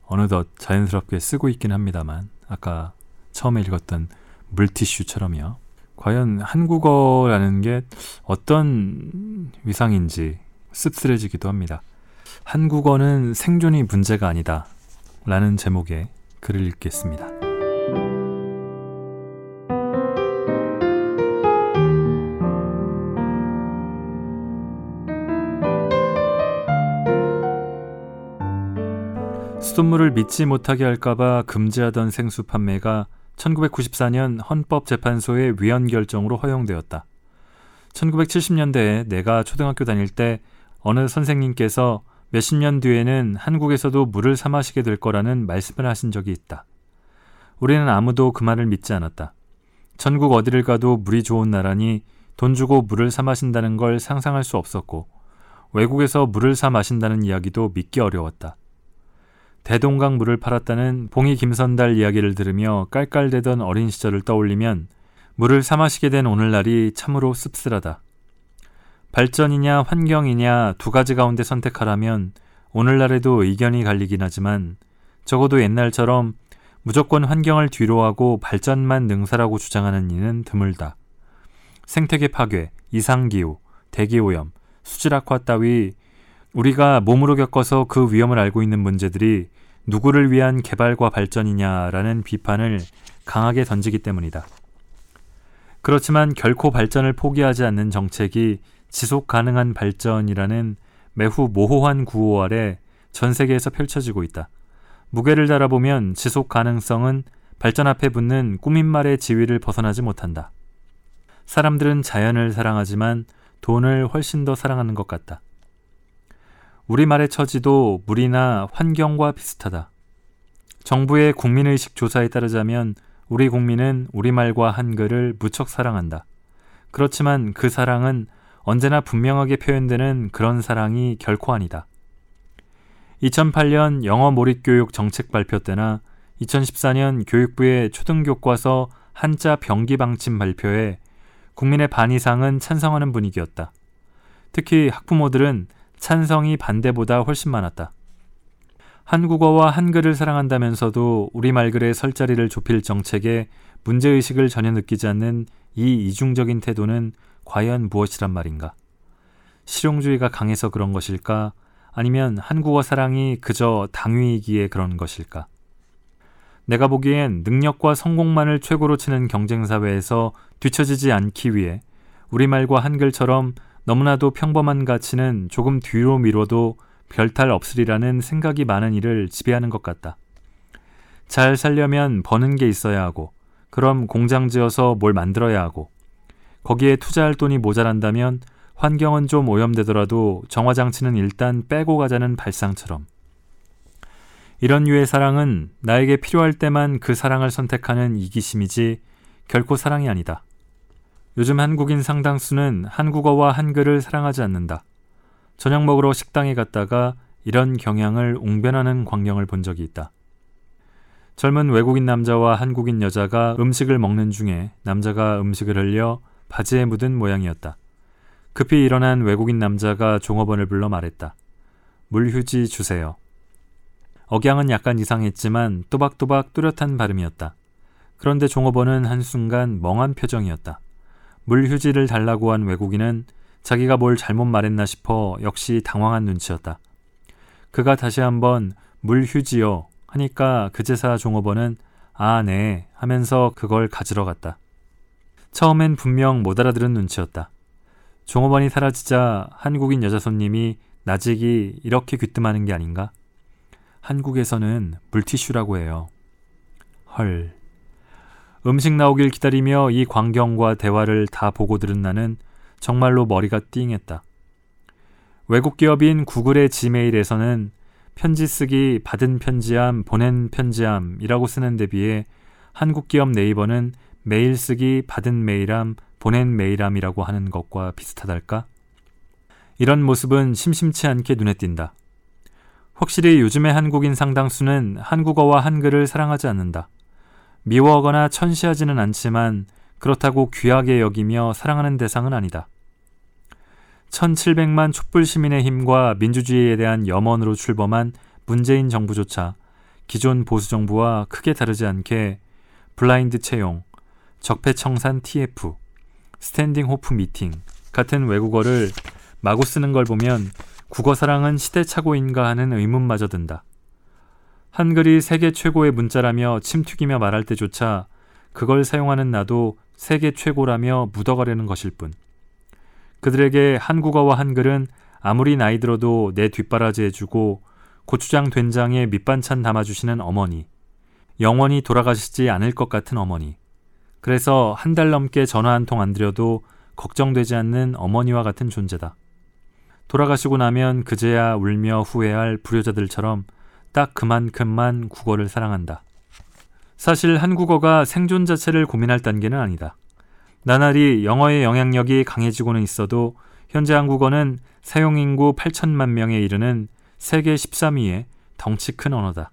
어느덧 자연스럽게 쓰고 있긴 합니다만 아까 처음에 읽었던 물티슈처럼요. 과연 한국어라는 게 어떤 위상인지 씁쓸해지기도 합니다. 한국어는 생존이 문제가 아니다. 라는 제목의 글을 읽겠습니다. 수돗물을 믿지 못하게 할까봐 금지하던 생수 판매가 1994년 헌법재판소의 위헌 결정으로 허용되었다. 1970년대에 내가 초등학교 다닐 때 어느 선생님께서 몇십 년 뒤에는 한국에서도 물을 사 마시게 될 거라는 말씀을 하신 적이 있다. 우리는 아무도 그 말을 믿지 않았다. 전국 어디를 가도 물이 좋은 나라니 돈 주고 물을 사 마신다는 걸 상상할 수 없었고 외국에서 물을 사 마신다는 이야기도 믿기 어려웠다. 대동강 물을 팔았다는 봉이 김선달 이야기를 들으며 깔깔대던 어린 시절을 떠올리면 물을 사 마시게 된 오늘날이 참으로 씁쓸하다. 발전이냐 환경이냐 두 가지 가운데 선택하라면 오늘날에도 의견이 갈리긴 하지만 적어도 옛날처럼 무조건 환경을 뒤로하고 발전만 능사라고 주장하는 이는 드물다. 생태계 파괴, 이상기후, 대기오염, 수질악화 따위 우리가 몸으로 겪어서 그 위험을 알고 있는 문제들이 누구를 위한 개발과 발전이냐라는 비판을 강하게 던지기 때문이다. 그렇지만 결코 발전을 포기하지 않는 정책이 지속 가능한 발전이라는 매우 모호한 구호 아래 전 세계에서 펼쳐지고 있다. 무게를 달아보면 지속 가능성은 발전 앞에 붙는 꾸민 말의 지위를 벗어나지 못한다. 사람들은 자연을 사랑하지만 돈을 훨씬 더 사랑하는 것 같다. 우리말의 처지도 물이나 환경과 비슷하다. 정부의 국민의식 조사에 따르자면 우리 국민은 우리말과 한글을 무척 사랑한다. 그렇지만 그 사랑은 언제나 분명하게 표현되는 그런 사랑이 결코 아니다. 2008년 영어 몰입교육 정책 발표 때나 2014년 교육부의 초등교과서 한자 병기 방침 발표에 국민의 반 이상은 찬성하는 분위기였다. 특히 학부모들은 찬성이 반대보다 훨씬 많았다. 한국어와 한글을 사랑한다면서도 우리말 글의 설 자리를 좁힐 정책에 문제의식을 전혀 느끼지 않는 이 이중적인 태도는 과연 무엇이란 말인가? 실용주의가 강해서 그런 것일까? 아니면 한국어 사랑이 그저 당위이기에 그런 것일까? 내가 보기엔 능력과 성공만을 최고로 치는 경쟁사회에서 뒤처지지 않기 위해 우리말과 한글처럼 너무나도 평범한 가치는 조금 뒤로 미뤄도 별탈 없으리라는 생각이 많은 일을 지배하는 것 같다. 잘 살려면 버는 게 있어야 하고, 그럼 공장 지어서 뭘 만들어야 하고, 거기에 투자할 돈이 모자란다면 환경은 좀 오염되더라도 정화장치는 일단 빼고 가자는 발상처럼. 이런 류의 사랑은 나에게 필요할 때만 그 사랑을 선택하는 이기심이지 결코 사랑이 아니다. 요즘 한국인 상당수는 한국어와 한글을 사랑하지 않는다. 저녁 먹으러 식당에 갔다가 이런 경향을 웅변하는 광경을 본 적이 있다. 젊은 외국인 남자와 한국인 여자가 음식을 먹는 중에 남자가 음식을 흘려 바지에 묻은 모양이었다. 급히 일어난 외국인 남자가 종업원을 불러 말했다. 물휴지 주세요. 억양은 약간 이상했지만 또박또박 뚜렷한 발음이었다. 그런데 종업원은 한순간 멍한 표정이었다. 물 휴지를 달라고 한 외국인은 자기가 뭘 잘못 말했나 싶어 역시 당황한 눈치였다. 그가 다시 한번 물 휴지요 하니까 그제사 종업원은 아, 네 하면서 그걸 가지러 갔다. 처음엔 분명 못 알아들은 눈치였다. 종업원이 사라지자 한국인 여자 손님이 나직이 이렇게 귀뜸하는 게 아닌가? 한국에서는 물티슈라고 해요. 헐. 음식 나오길 기다리며 이 광경과 대화를 다 보고 들은 나는 정말로 머리가 띵했다. 외국 기업인 구글의 지메일에서는 편지 쓰기, 받은 편지함, 보낸 편지함이라고 쓰는 데 비해 한국 기업 네이버는 메일 쓰기, 받은 메일함, 보낸 메일함이라고 하는 것과 비슷하달까? 이런 모습은 심심치 않게 눈에 띈다. 확실히 요즘의 한국인 상당수는 한국어와 한글을 사랑하지 않는다. 미워하거나 천시하지는 않지만 그렇다고 귀하게 여기며 사랑하는 대상은 아니다. 1700만 촛불 시민의 힘과 민주주의에 대한 염원으로 출범한 문재인 정부조차 기존 보수 정부와 크게 다르지 않게 블라인드 채용, 적폐청산 TF, standing 호프 미팅 같은 외국어를 마구 쓰는 걸 보면 국어 사랑은 시대착오인가 하는 의문마저 든다. 한글이 세계 최고의 문자라며 침튀기며 말할 때조차 그걸 사용하는 나도 세계 최고라며 묻어가려는 것일 뿐. 그들에게 한국어와 한글은 아무리 나이 들어도 내 뒷바라지 해주고 고추장 된장에 밑반찬 담아주시는 어머니, 영원히 돌아가시지 않을 것 같은 어머니, 그래서 한 달 넘게 전화 한 통 안 드려도 걱정되지 않는 어머니와 같은 존재다. 돌아가시고 나면 그제야 울며 후회할 불효자들처럼 딱 그만큼만 국어를 사랑한다. 사실 한국어가 생존 자체를 고민할 단계는 아니다. 나날이 영어의 영향력이 강해지고는 있어도 현재 한국어는 사용 인구 8천만 명에 이르는 세계 13위의 덩치 큰 언어다.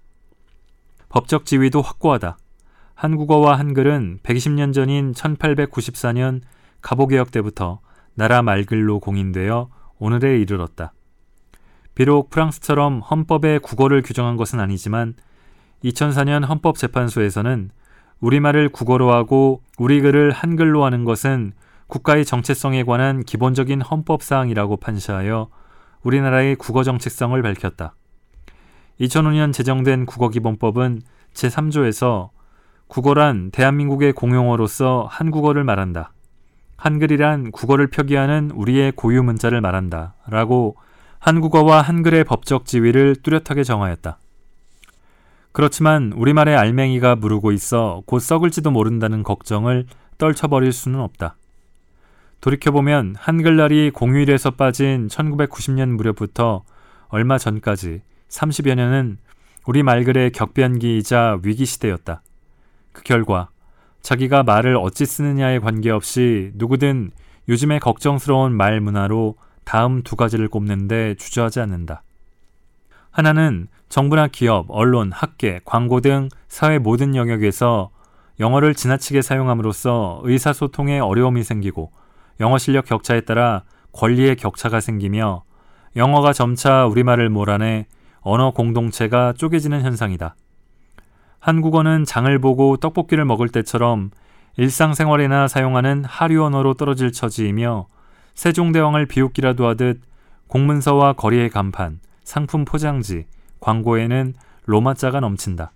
법적 지위도 확고하다. 한국어와 한글은 120년 전인 1894년 갑오개혁 때부터 나라 말글로 공인되어 오늘에 이르렀다. 비록 프랑스처럼 헌법에 국어를 규정한 것은 아니지만 2004년 헌법재판소에서는 우리말을 국어로 하고 우리 글을 한글로 하는 것은 국가의 정체성에 관한 기본적인 헌법 사항이라고 판시하여 우리나라의 국어 정체성을 밝혔다. 2005년 제정된 국어기본법은 제3조에서 국어란 대한민국의 공용어로서 한국어를 말한다. 한글이란 국어를 표기하는 우리의 고유 문자를 말한다. 라고 한국어와 한글의 법적 지위를 뚜렷하게 정하였다. 그렇지만 우리말의 알맹이가 무르고 있어 곧 썩을지도 모른다는 걱정을 떨쳐버릴 수는 없다. 돌이켜보면 한글날이 공휴일에서 빠진 1990년 무렵부터 얼마 전까지 30여 년은 우리 말글의 격변기이자 위기시대였다. 그 결과 자기가 말을 어찌 쓰느냐에 관계없이 누구든 요즘의 걱정스러운 말 문화로 다음 두 가지를 꼽는데 주저하지 않는다. 하나는 정부나 기업, 언론, 학계, 광고 등 사회 모든 영역에서 영어를 지나치게 사용함으로써 의사소통에 어려움이 생기고 영어 실력 격차에 따라 권리의 격차가 생기며 영어가 점차 우리말을 몰아내 언어 공동체가 쪼개지는 현상이다. 한국어는 장을 보고 떡볶이를 먹을 때처럼 일상생활에나 사용하는 하류 언어로 떨어질 처지이며 세종대왕을 비웃기라도 하듯 공문서와 거리의 간판, 상품 포장지, 광고에는 로마자가 넘친다.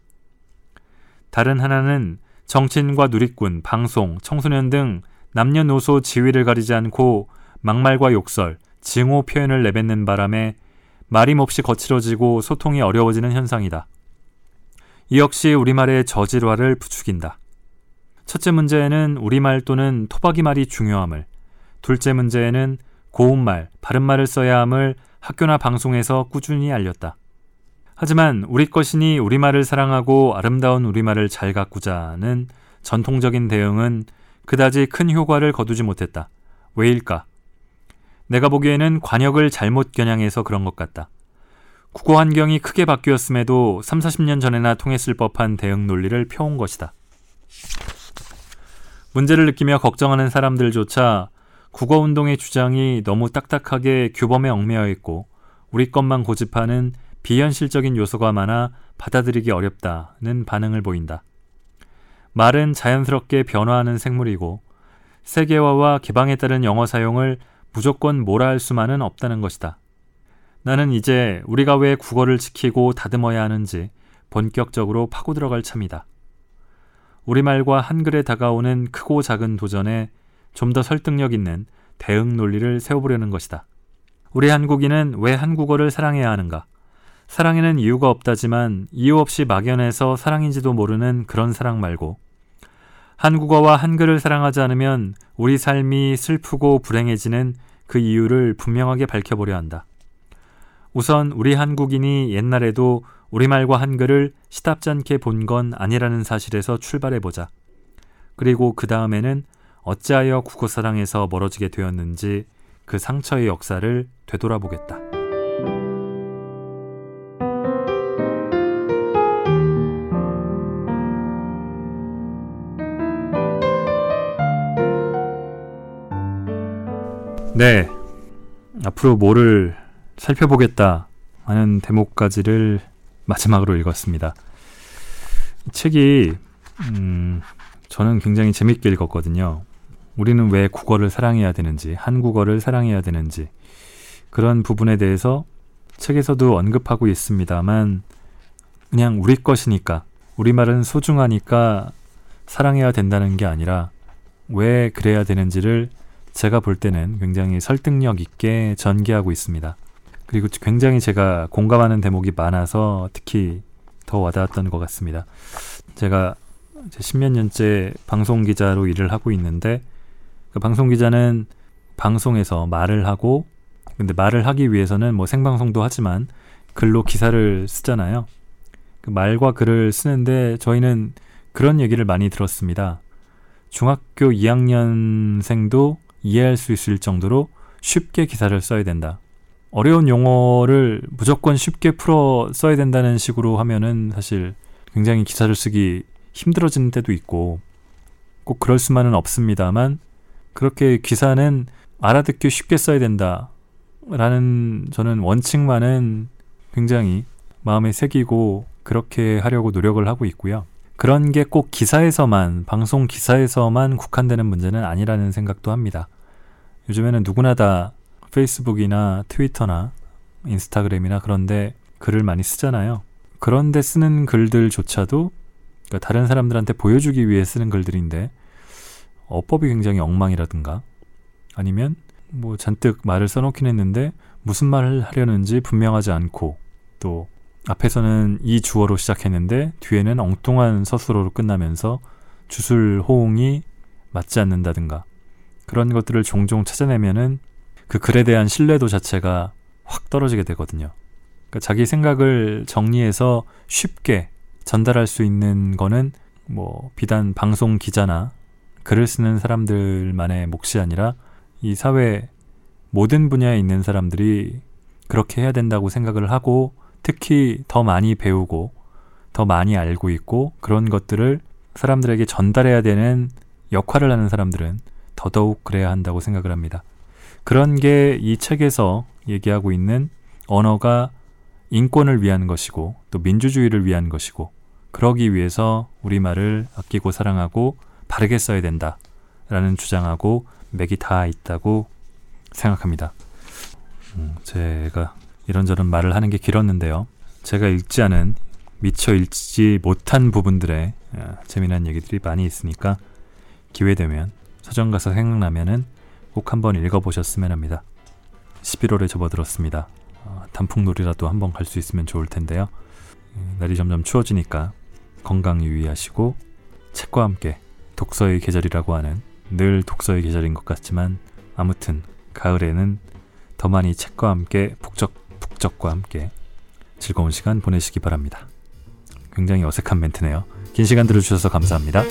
다른 하나는 정치인과 누리꾼, 방송, 청소년 등 남녀노소 지위를 가리지 않고 막말과 욕설, 증오 표현을 내뱉는 바람에 몹시 거칠어지고 소통이 어려워지는 현상이다. 이 역시 우리말의 저질화를 부추긴다. 첫째 문제에는 우리말 또는 토박이 말이 중요함을, 둘째 문제에는 고운말, 바른말을 써야 함을 학교나 방송에서 꾸준히 알렸다. 하지만 우리 것이니 우리말을 사랑하고 아름다운 우리말을 잘 가꾸자는 전통적인 대응은 그다지 큰 효과를 거두지 못했다. 왜일까? 내가 보기에는 관역을 잘못 겨냥해서 그런 것 같다. 국어 환경이 크게 바뀌었음에도 3, 40년 전에나 통했을 법한 대응 논리를 펴온 것이다. 문제를 느끼며 걱정하는 사람들조차 국어 운동의 주장이 너무 딱딱하게 규범에 얽매여 있고 우리 것만 고집하는 비현실적인 요소가 많아 받아들이기 어렵다는 반응을 보인다. 말은 자연스럽게 변화하는 생물이고 세계화와 개방에 따른 영어 사용을 무조건 몰아 할 수만은 없다는 것이다. 나는 이제 우리가 왜 국어를 지키고 다듬어야 하는지 본격적으로 파고 들어갈 참이다. 우리말과 한글에 다가오는 크고 작은 도전에 좀 더 설득력 있는 대응 논리를 세워보려는 것이다. 우리 한국인은 왜 한국어를 사랑해야 하는가? 사랑에는 이유가 없다지만 이유 없이 막연해서 사랑인지도 모르는 그런 사랑 말고 한국어와 한글을 사랑하지 않으면 우리 삶이 슬프고 불행해지는 그 이유를 분명하게 밝혀보려 한다. 우선 우리 한국인이 옛날에도 우리말과 한글을 시답지 않게 본 건 아니라는 사실에서 출발해보자. 그리고 그 다음에는 어찌하여 국어사랑에서 멀어지게 되었는지 그 상처의 역사를 되돌아보겠다. 네. 앞으로 뭐를 살펴보겠다 하는 대목까지를 마지막으로 읽었습니다. 이 책이 음, 저는 굉장히 재밌게 읽었거든요. 우리는 왜 국어를 사랑해야 되는지, 한국어를 사랑해야 되는지 그런 부분에 대해서 책에서도 언급하고 있습니다만 그냥 우리 것이니까 우리말은 소중하니까 사랑해야 된다는 게 아니라 왜 그래야 되는지를 제가 볼 때는 굉장히 설득력 있게 전개하고 있습니다. 그리고 굉장히 제가 공감하는 대목이 많아서 특히 더 와닿았던 것 같습니다. 제가 십몇 년째 방송 기자로 일을 하고 있는데 그 방송 기자는 방송에서 말을 하고 근데 말을 하기 위해서는 뭐 생방송도 하지만 글로 기사를 쓰잖아요. 그 말과 글을 쓰는데 저희는 그런 얘기를 많이 들었습니다. 중학교 2학년생도 이해할 수 있을 정도로 쉽게 기사를 써야 된다. 어려운 용어를 무조건 쉽게 풀어 써야 된다는 식으로 하면은 사실 굉장히 기사를 쓰기 힘들어지는 때도 있고 꼭 그럴 수만은 없습니다만 그렇게 기사는 알아듣기 쉽게 써야 된다. 라는 저는 원칙만은 굉장히 마음에 새기고 그렇게 하려고 노력을 하고 있고요. 그런 게 꼭 기사에서만, 방송 기사에서만 국한되는 문제는 아니라는 생각도 합니다. 요즘에는 누구나 다 페이스북이나 트위터나 인스타그램이나 그런데 글을 많이 쓰잖아요. 그런데 쓰는 글들조차도 그러니까 다른 사람들한테 보여주기 위해 쓰는 글들인데 어법이 굉장히 엉망이라든가 아니면 뭐 잔뜩 말을 써놓긴 했는데 무슨 말을 하려는지 분명하지 않고 또 앞에서는 이 주어로 시작했는데 뒤에는 엉뚱한 서술어로 끝나면서 주술 호응이 맞지 않는다든가 그런 것들을 종종 찾아내면은 그 글에 대한 신뢰도 자체가 확 떨어지게 되거든요. 그러니까 자기 생각을 정리해서 쉽게 전달할 수 있는 거는 뭐 비단 방송 기자나 글을 쓰는 사람들만의 몫이 아니라 이 사회 모든 분야에 있는 사람들이 그렇게 해야 된다고 생각을 하고 특히 더 많이 배우고 더 많이 알고 있고 그런 것들을 사람들에게 전달해야 되는 역할을 하는 사람들은 더더욱 그래야 한다고 생각을 합니다. 그런 게 이 책에서 얘기하고 있는 언어가 인권을 위한 것이고 또 민주주의를 위한 것이고 그러기 위해서 우리말을 아끼고 사랑하고 바르게 써야 된다. 라는 주장하고 맥이 다 있다고 생각합니다. 음, 제가 이런저런 말을 하는 게 길었는데요. 제가 읽지 않은 미처 읽지 못한 부분들의 어, 재미난 얘기들이 많이 있으니까 기회 되면 서점 가서 생각나면은 꼭 한번 읽어보셨으면 합니다. 11월에 접어들었습니다. 어, 단풍놀이라도 한번 갈 수 있으면 좋을 텐데요. 음, 날이 점점 추워지니까 건강 유의하시고 책과 함께 독서의 계절이라고 하는 늘 독서의 계절인 것 같지만 아무튼 가을에는 더 많이 책과 함께 북적 북적과 함께 즐거운 시간 보내시기 바랍니다. 굉장히 어색한 멘트네요. 긴 시간 들어주셔서 감사합니다.